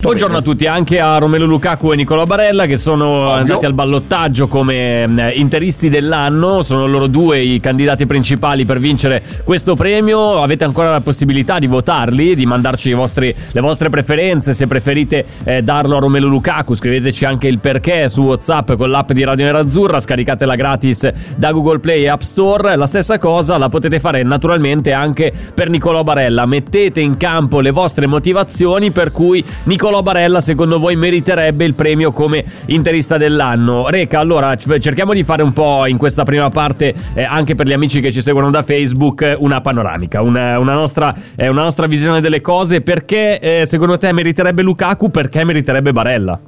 Buongiorno a tutti, anche a Romelu Lukaku e Nicolò Barella che sono andati al ballottaggio come eh, interisti dell'anno, sono loro due i candidati principali per vincere questo premio, avete ancora la possibilità di votarli, di mandarci vostri, le vostre preferenze, se preferite eh, darlo a Romelu Lukaku. Scriveteci anche il perché su Whatsapp con l'app di Radio Nerazzurra, scaricatela gratis da Google Play e App Store, la stessa cosa la potete fare naturalmente anche per Nicolò Barella, mettete in campo le vostre motivazioni per cui Nicolò Nicolò Barella secondo voi meriterebbe il premio come interista dell'anno? Reca, allora cerchiamo di fare un po' in questa prima parte, eh, anche per gli amici che ci seguono da Facebook, una panoramica, una, una, nostra, eh, una nostra, visione delle cose. Perché eh, secondo te meriterebbe Lukaku? Perché meriterebbe Barella?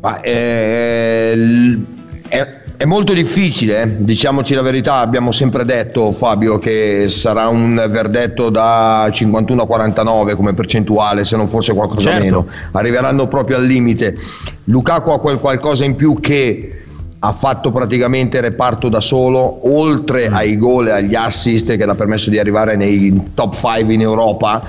Ma, eh, è è molto difficile, eh. diciamoci la verità, abbiamo sempre detto Fabio che sarà un verdetto da 51 a 49 come percentuale, se non fosse qualcosa certo. meno. Arriveranno proprio al limite. Lukaku ha quel qualcosa in più che ha fatto praticamente reparto da solo, oltre mm. ai gol e agli assist che l'ha permesso di arrivare nei top 5 in Europa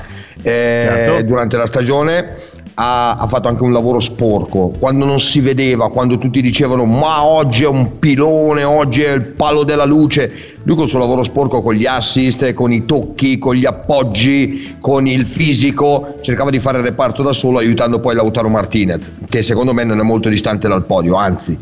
eh, certo. durante la stagione ha, ha, fatto anche un lavoro sporco, quando non si vedeva, quando tutti dicevano ma oggi è un pilone, oggi è il palo della luce, lui col suo lavoro sporco con gli assist, con i tocchi, con gli appoggi, con il fisico, cercava di fare il reparto da solo aiutando poi Lautaro Martinez, che secondo me non è molto distante dal podio, anzi.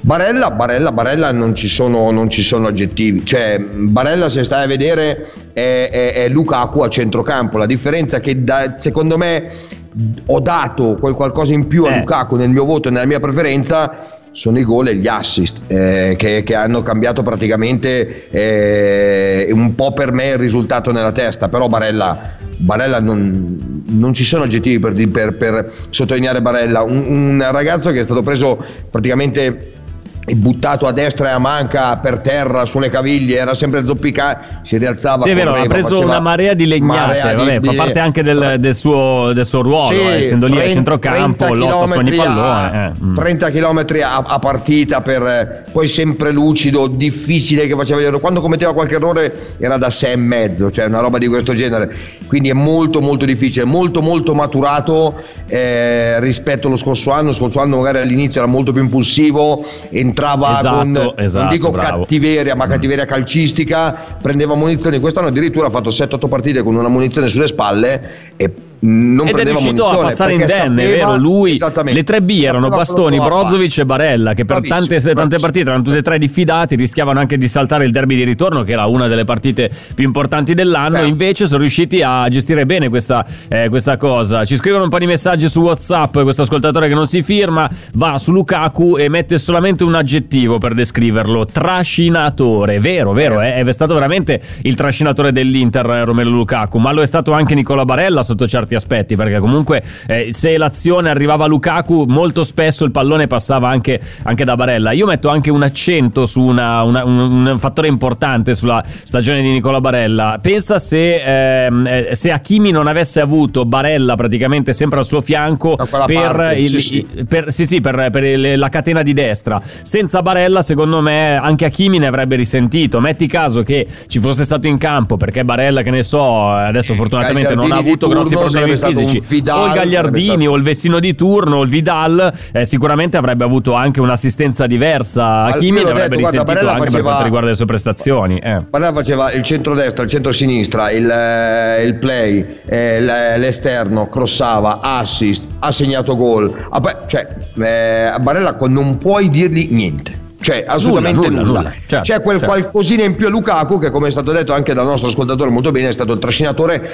Barella, Barella, Barella non ci, sono, non ci sono aggettivi, cioè Barella se stai a vedere è, è, è Lukaku a centrocampo, la differenza è che da, secondo me ho dato quel qualcosa in più a eh. Lukaku nel mio voto e nella mia preferenza sono i gol e gli assist eh, che, che, hanno cambiato praticamente eh, un po' per me il risultato nella testa però Barella, Barella non, non, ci sono aggettivi per, per, per sottolineare Barella un, un ragazzo che è stato preso praticamente buttato a destra e a manca per terra sulle caviglie, era sempre zoppicato, si rialzava. Sì, è vero, ha preso una marea di legnate, marea vabbè, di, fa parte anche del, del, suo, del suo, ruolo, sì, eh, essendo 30, lì a centrocampo, lotta su ogni pallone. Eh. 30 km mm. a, a, partita, per, poi sempre lucido, difficile che faceva vedere. Quando commetteva qualche errore era da 6 e mezzo, cioè una roba di questo genere. Quindi è molto molto difficile, molto molto maturato eh, rispetto allo scorso anno. Lo scorso anno magari all'inizio era molto più impulsivo, entrava esatto, con, esatto, non dico bravo. cattiveria, ma mm. cattiveria calcistica, prendeva munizioni. Quest'anno addirittura ha fatto 7-8 partite con una munizione sulle spalle e non Ed è riuscito a passare indenne, è vero? Lui, le tre B erano Bastoni, Brozovic e Barella, che per tante, tante, partite erano tutte e tre diffidati, rischiavano anche di saltare il derby di ritorno, che era una delle partite più importanti dell'anno. Beh. Invece sono riusciti a gestire bene questa, eh, questa, cosa. Ci scrivono un po' di messaggi su WhatsApp. Questo ascoltatore che non si firma va su Lukaku e mette solamente un aggettivo per descriverlo: trascinatore. Vero, vero, eh. è stato veramente il trascinatore dell'Inter, Romero Lukaku, ma lo è stato anche Nicola Barella sotto certi aspetti, perché comunque eh, se l'azione arrivava a Lukaku, molto spesso il pallone passava anche, anche da Barella. Io metto anche un accento su una, una, un, un, fattore importante sulla stagione di Nicola Barella. Pensa se, ehm, eh, se Hakimi non avesse avuto Barella praticamente sempre al suo fianco per, parte, il, sì, sì. Per, sì, sì, per, per la catena di destra. Senza Barella, secondo me, anche Hakimi ne avrebbe risentito. Metti caso che ci fosse stato in campo, perché Barella, che ne so, adesso fortunatamente non ha avuto grossi problemi problemi fisici Vidal, o il Gagliardini o il Vecino di turno o il Vidal eh, sicuramente avrebbe avuto anche un'assistenza diversa Hakimi ne avrebbe detto, risentito guarda, anche faceva... per quanto riguarda le sue prestazioni eh. Barella faceva il centro-destra, il centro-sinistra il, eh, il play eh, l'esterno, crossava assist, ha segnato gol cioè eh, Barella non puoi dirgli niente cioè assolutamente nulla, nulla. nulla. Certo, c'è quel certo. qualcosina in più a Lukaku che come è stato detto anche dal nostro ascoltatore molto bene è stato il trascinatore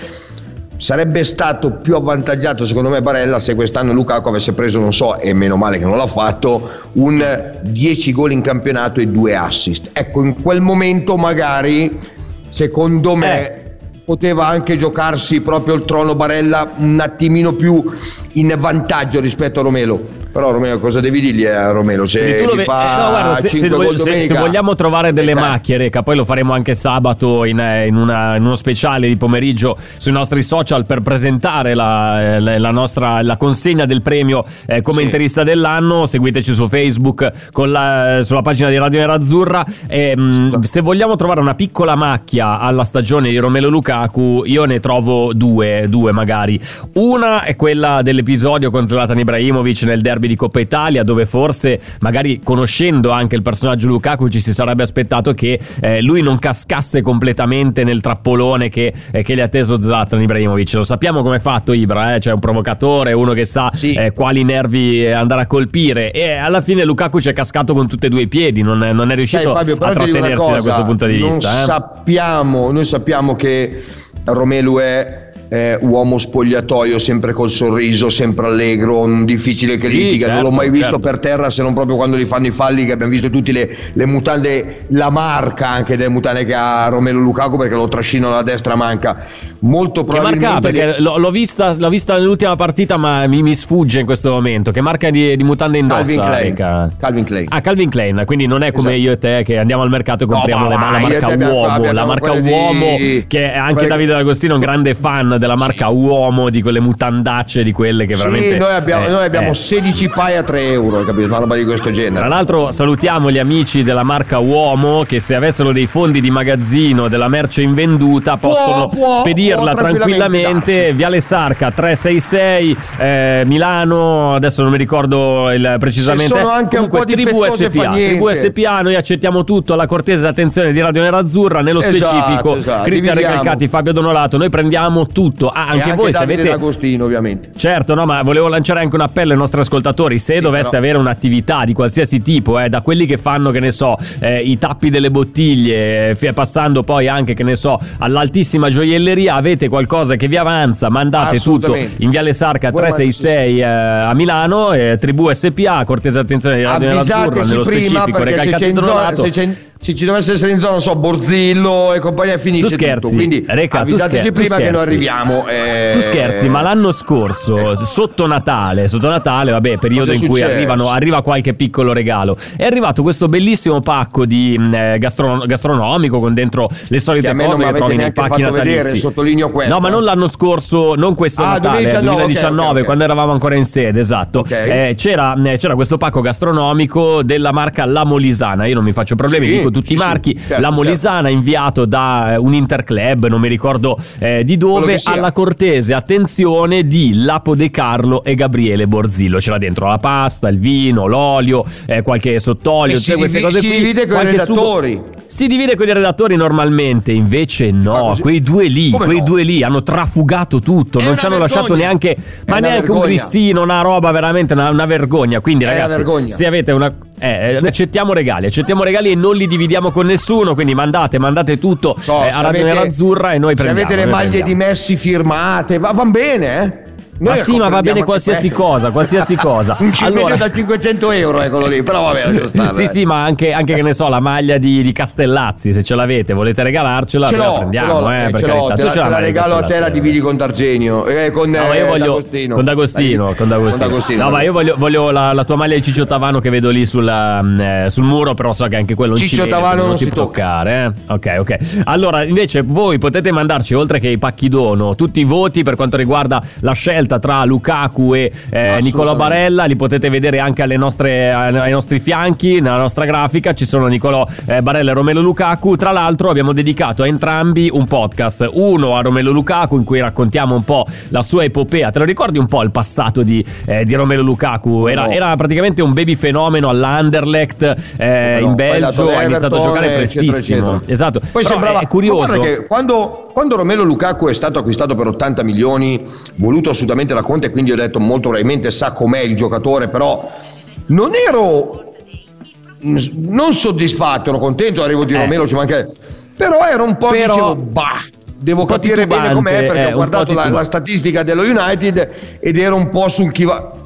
Sarebbe stato più avvantaggiato secondo me Barella se quest'anno Lukaku avesse preso, non so, e meno male che non l'ha fatto, un 10 gol in campionato e 2 assist. Ecco, in quel momento magari, secondo me... Eh poteva anche giocarsi proprio il trono Barella un attimino più in vantaggio rispetto a Romelo Però Romeo, cosa devi dirgli a Romeo? Se, tu lo ve- fa eh, no, guarda, se, se, se, se, vogliamo trovare delle macchie, Reca, poi lo faremo anche sabato in, eh, in, una, in, uno speciale di pomeriggio sui nostri social per presentare la, la, la nostra la consegna del premio eh, come sì. interista dell'anno. Seguiteci su Facebook la, sulla pagina di Radio Nerazzurra. E, mh, se vogliamo trovare una piccola macchia alla stagione di Romelo Lukaku, io ne trovo due, due magari. Una è quella dell'episodio contro Zlatan Ibrahimovic nel derby derby di Coppa Italia dove forse magari conoscendo anche il personaggio Lukaku ci si sarebbe aspettato che eh, lui non cascasse completamente nel trappolone che, eh, che gli ha teso Zlatan Ibrahimovic lo sappiamo come è fatto Ibra eh? cioè un provocatore uno che sa sì. Eh, quali nervi andare a colpire e alla fine Lukaku ci è cascato con tutti e due i piedi non, non è riuscito Dai, Fabio, a trattenersi cosa, da questo punto di vista eh. sappiamo, noi sappiamo che Romelu è eh, uomo spogliatoio, sempre col sorriso, sempre allegro, un difficile che sì, litiga. Certo, non l'ho certo, mai visto certo. per terra se non proprio quando gli fanno i falli, che abbiamo visto tutte le, le mutande, la marca anche delle mutande che ha Romelo Lukaku perché lo trascino alla destra manca. Molto probabilmente. Che marca? Perché l'ho, l'ho, vista, l'ho vista nell'ultima partita, ma mi, mi, sfugge in questo momento. Che marca di, di mutande indossa? Calvin Klein. Calvin Klein. Ah, Calvin Klein, quindi non è come esatto. io e te che andiamo al mercato e compriamo no, la, la marca uomo. La marca uomo, di... che anche Davide D'Agostino è un grande fan della marca sì. uomo di quelle mutandacce, di quelle che veramente... Sì, noi abbiamo, eh, noi abbiamo eh. 16 paia a 3 euro, capito? Una roba di questo genere. Tra l'altro salutiamo gli amici della marca Uomo che se avessero dei fondi di magazzino della merce invenduta possono può, può, spedirla può tranquillamente. tranquillamente Viale Sarca 366 eh, Milano, adesso non mi ricordo il, precisamente. Sono anche Comunque, un po' Tribù SPA, Tribù SPA, noi accettiamo tutto alla cortese attenzione di Radio Nerazzurra, nello esatto, specifico esatto. Cristian Recalcati, Fabio Donolato, noi prendiamo tutto. Ah, anche, anche voi se avete Agostino, ovviamente. Certo, no, ma volevo lanciare anche un appello ai nostri ascoltatori. Se sì, doveste però... avere un'attività di qualsiasi tipo, eh, da quelli che fanno, che ne so, eh, i tappi delle bottiglie, eh, passando poi anche, che ne so, all'altissima gioielleria, avete qualcosa che vi avanza, mandate tutto in Viale Sarca 366 eh, a Milano, eh, Tribù SPA, cortese attenzione di Radio Nerazzurra, nello specifico, Recalcati Donato se ci dovesse essere intorno, non so, Borzillo e compagnia finisce tu scherzi, tutto. Quindi Reca, avvisateci scher- prima che noi arriviamo. Eh... Tu scherzi, ma l'anno scorso, eh. sotto Natale, sotto Natale, vabbè, periodo in cui arrivano, arriva qualche piccolo regalo, è arrivato questo bellissimo pacco di mm, eh, gastron- gastronomico con dentro le solite che cose che trovi nei pacchi natalizi. Vedere, sottolineo questo. No, ma non l'anno scorso, non questo ah, Natale, 2019, 2019 okay, okay, quando eravamo ancora in sede, esatto. Eh, c'era, eh, c'era, questo pacco gastronomico della marca La Molisana. Io non mi faccio problemi, sì. dico tutti i marchi. Certo, la Molisana certo. inviato da eh, un Interclub, non mi ricordo eh, di dove, alla cortese attenzione di Lapo De Carlo e Gabriele Borzillo. C'era dentro la pasta, il vino, l'olio, eh, qualche sottolio, tutte queste div- cose si qui. Si divide con i redattori. Sugo. Si divide con i redattori normalmente, invece no, quei due lì, Come quei no? due lì hanno trafugato tutto, è non ci hanno vergogna. lasciato neanche, ma neanche vergogna. un grissino, una roba veramente una, una vergogna. Quindi ragazzi, se avete una eh, eh, accettiamo regali, accettiamo regali e non li dividiamo con nessuno, quindi mandate, mandate tutto so, eh, a Radio Nerazzurra e noi prendiamo. Se avete le maglie prendiamo. di Messi firmate, va, va bene, eh? Ma sì, ma va bene qualsiasi cosa, qualsiasi cosa. un allora... da 500 euro, eccolo lì, però va bene. Stare, sì, sì, ma anche, anche, che ne so, la maglia di, di, Castellazzi, se ce l'avete, volete regalarcela, ce la prendiamo, eh, per carità. tu ce la, la regalo a te, la dividi con D'Argenio, eh, con, no, io voglio, D'Agostino. Con D'Agostino, con D'Agostino. Con D'Agostino. No, ma io voglio, voglio la, la, tua maglia di Ciccio Tavano che vedo lì sulla, mm, eh, sul muro, però so che anche quello non Ciccio ci vede, non, non si, può toccare. Eh? Ok, ok. Allora, invece, voi potete mandarci, oltre che i pacchi dono, tutti i voti per quanto riguarda la scelta tra Lukaku e eh, Nicolò Barella, li potete vedere anche nostre, ai nostri fianchi, nella nostra grafica ci sono Nicolò eh, Barella e Romelo Lukaku. Tra l'altro abbiamo dedicato a entrambi un podcast, uno a Romelo Lukaku in cui raccontiamo un po' la sua epopea. Te lo ricordi un po' il passato di, eh, di Romelo Lukaku? Era, era, praticamente un baby fenomeno all'Anderlecht eh, no, in Belgio, ha iniziato a giocare prestissimo. Eccetera, eccetera. Esatto. Poi Però sembrava, è curioso. Che quando, quando Romelo Lukaku è stato acquistato per 80 milioni, voluto assolutamente da Conte, quindi ho detto molto probabilmente sa com'è il giocatore, però non ero non soddisfatto, ero contento, arrivo di eh. Romero, ci manca però ero un po' però... dicevo, bah, devo capire bene com'è perché eh, ho guardato la, la, statistica dello United ed ero un po' sul chi va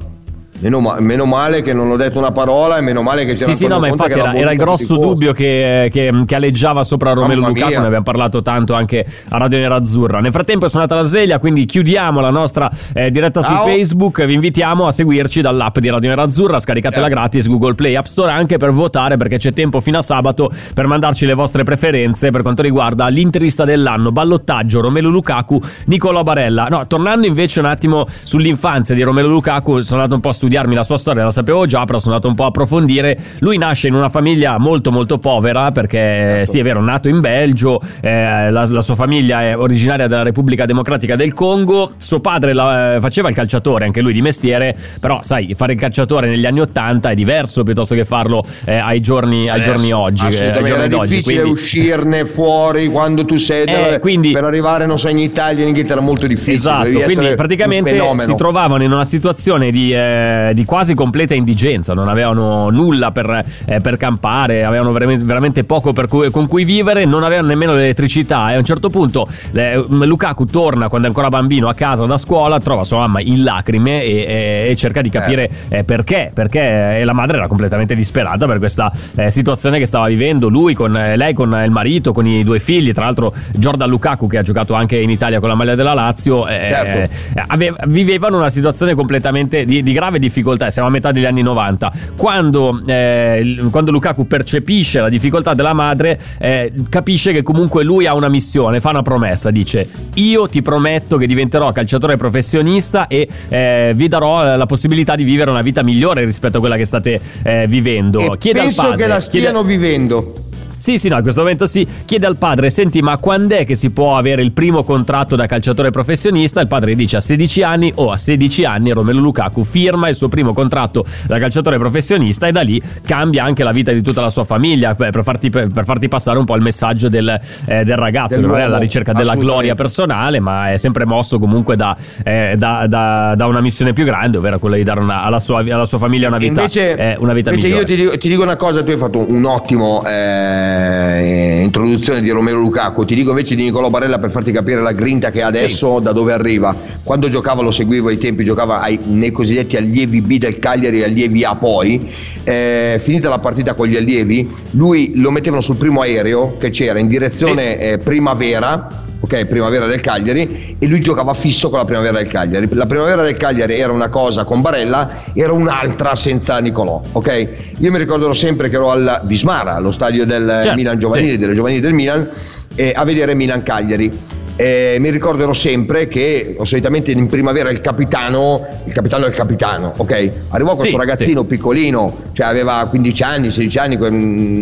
Meno, ma- meno, male che non ho detto una parola e meno male che c'era Sì, sì, no, ma infatti era, era, il grosso dubbio che, che, che, aleggiava sopra Romelu Mamma Lukaku, mia. ne abbiamo parlato tanto anche a Radio Nerazzurra. Nel frattempo è suonata la sveglia, quindi chiudiamo la nostra eh, diretta Ciao. su Facebook. Vi invitiamo a seguirci dall'app di Radio Nerazzurra, scaricatela eh. gratis, Google Play, App Store, anche per votare perché c'è tempo fino a sabato per mandarci le vostre preferenze per quanto riguarda l'interista dell'anno, ballottaggio Romelu Lukaku, Nicola Barella. No, tornando invece un attimo sull'infanzia di Romelu Lukaku, sono andato un po' a studiarmi la sua storia, la sapevo già, però sono andato un po' a approfondire. Lui nasce in una famiglia molto molto povera perché certo. sì è vero, nato in Belgio, eh, la, la, sua famiglia è originaria della Repubblica Democratica del Congo, suo padre la, eh, faceva il calciatore, anche lui di mestiere, però sai, fare il calciatore negli anni Ottanta è diverso piuttosto che farlo eh, ai giorni, ai giorni oggi. Eh, ai giorni è d'oggi, difficile quindi... uscirne fuori quando tu sei eh, quindi... per arrivare non so in Italia in Inghilterra è molto difficile. Esatto, quindi praticamente si trovavano in una situazione di, eh, di quasi completa indigenza, non avevano nulla per, eh, per campare, avevano veramente, veramente poco cui, con cui vivere, non avevano nemmeno l'elettricità e a un certo punto eh, Lukaku torna quando è ancora bambino a casa da scuola, trova sua mamma in lacrime e, e, e cerca di capire eh. perché, perché la madre era completamente disperata per questa eh, situazione che stava vivendo, lui con eh, lei, con il marito, con i due figli, tra l'altro Jordan Lukaku che ha giocato anche in Italia con la maglia della Lazio, certo. aveva, vivevano una situazione completamente di, di grave difficoltà, siamo a metà degli anni 90. Quando, eh, quando Lukaku percepisce la difficoltà della madre, eh, capisce che comunque lui ha una missione, fa una promessa, dice io ti prometto che diventerò calciatore professionista e eh, vi darò la possibilità di vivere una vita migliore rispetto a quella che state eh, vivendo. E chiede penso al padre, che la stiano chiede... vivendo. Sì, sì, no, in questo momento sì. Chiede al padre: Senti, ma quando è che si può avere il primo contratto da calciatore professionista? Il padre dice a 16 anni o a 16 anni Romelu Lukaku firma il suo primo contratto da calciatore professionista e da lì cambia anche la vita di tutta la sua famiglia per farti, per farti passare un po' il messaggio del, eh, del ragazzo del che non è alla ricerca della gloria personale, ma è sempre mosso comunque da, eh, da, da, da, una missione più grande, ovvero quella di dare una, alla, sua, alla, sua, famiglia una vita, invece, eh, una vita invece migliore. io ti dico, ti dico, una cosa: tu hai fatto un ottimo eh, eh, introduzione di Romero Lukaku, ti dico invece di Nicolò Barella per farti capire la grinta che ha adesso, sì. da dove arriva. Quando giocava, lo seguivo ai tempi, giocava ai, nei cosiddetti allievi B del Cagliari e allievi A poi. Eh, finita la partita con gli allievi, lui lo mettevano sul primo aereo che c'era in direzione sì. eh, primavera ok, primavera del Cagliari, e lui giocava fisso con la primavera del Cagliari. La primavera del Cagliari era una cosa con Barella, era un'altra senza Nicolò, ok? Io mi ricorderò sempre che ero al Vismara, allo stadio del certo, Milan Giovanili, sì. delle giovanili del Milan, eh, a vedere Milan-Cagliari. Eh, mi ricorderò sempre che solitamente in primavera il capitano, il capitano è il capitano, ok? Arrivò questo sì, ragazzino sì. piccolino, cioè aveva 15 anni, 16 anni,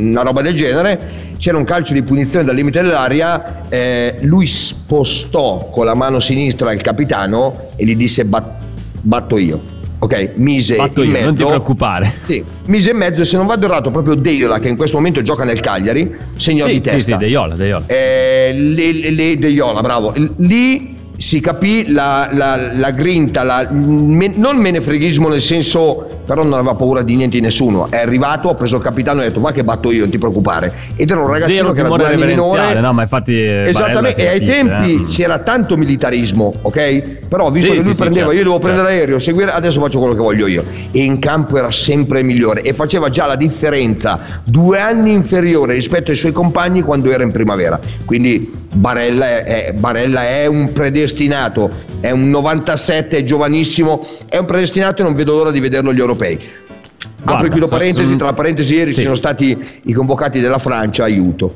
una roba del genere, c'era un calcio di punizione dal limite dell'aria, eh, lui spostò con la mano sinistra il capitano e gli disse bat- batto io ok? Mise Fatto in io, mezzo. Non ti preoccupare. Sì, mise in mezzo, se non vado errato, proprio Deiola, che in questo momento gioca nel Cagliari, segnò sì, di testa. Sì, sì, Deiola, Deiola. Eh, le, le, Deiola, bravo. Lì si capì la, la, la grinta, la, me, non menefreghismo nel senso, però non aveva paura di niente di nessuno. È arrivato, ha preso il capitano e ha detto: Va che batto io, non ti preoccupare. Ed era un ragazzino Zero che era due anni minore. No, ma infatti. Esattamente, e ai tempi eh. c'era tanto militarismo, ok? Però visto sì, che lui sì, prendeva, certo, io devo prendere certo. l'aereo, seguire, adesso faccio quello che voglio io. E in campo era sempre migliore e faceva già la differenza due anni inferiore rispetto ai suoi compagni quando era in primavera. Quindi Barella è, è, Barella è un predestinato, è un 97, è giovanissimo, è un predestinato e non vedo l'ora di vederlo agli europei. Guarda, Apro e chiudo parentesi, sono... tra parentesi ieri sì. ci sono stati i convocati della Francia, aiuto.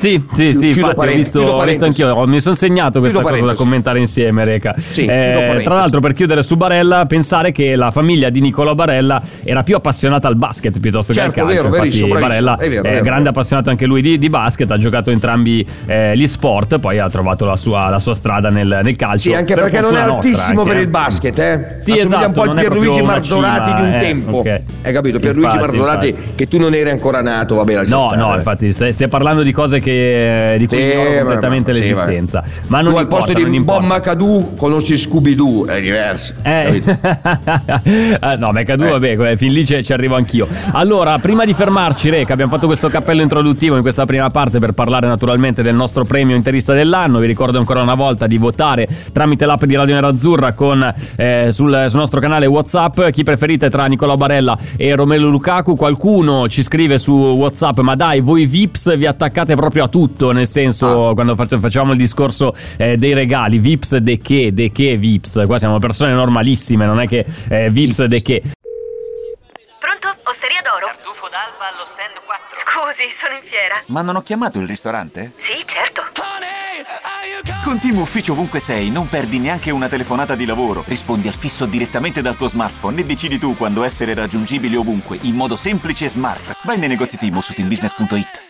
Sì, sì, sì, infatti ho visto, ho visto anch'io, mi sono segnato questa cosa da commentare insieme, Reca. Sì, eh, tra l'altro, per chiudere su Barella, pensare che la famiglia di Nicola Barella era più appassionata al basket piuttosto certo, che al calcio. Vero, Infatti, Barella è, vero, è vero, grande appassionato anche lui di, di, basket, ha giocato entrambi eh, gli sport, poi ha trovato la sua, la sua strada nel, nel, calcio. Sì, anche per perché non è altissimo per il basket, eh? Sì, esatto. un po' il Pierluigi Marzorati di un eh, tempo. Okay. Hai capito? Pierluigi Marzorati che tu non eri ancora nato, va bene. No, no, infatti, stai parlando di cose che che, di cui sì, ignoro completamente sì, l'esistenza. Ma non tu importa, al posto di Bob McAdoo conosci Scooby-Doo, è diverso. Eh. ah, no, McAdoo, eh. vabbè, fin lì ci arrivo anch'io. Allora, prima di fermarci, Reca, abbiamo fatto questo cappello introduttivo in questa prima parte per parlare naturalmente del nostro premio interista dell'anno. Vi ricordo ancora una volta di votare tramite l'app di Radio Nerazzurra con, eh, sul, sul, nostro canale WhatsApp chi preferite tra Nicola Barella e Romelu Lukaku. Qualcuno ci scrive su WhatsApp, ma dai, voi Vips vi attaccate proprio a tutto, nel senso ah. quando facciamo il discorso eh, dei regali, Vips de che, de che Vips. Qua siamo persone normalissime, non è che eh, Vips de che. Pronto? Osteria d'oro? Tartufo d'alba allo stand 4. Scusi, sono in fiera. Ma non ho chiamato il ristorante? Sì, certo. Con Team Ufficio ovunque sei, non perdi neanche una telefonata di lavoro. Rispondi al fisso direttamente dal tuo smartphone e decidi tu quando essere raggiungibile ovunque, in modo semplice e smart. Vai nei negozi Team su teambusiness.it.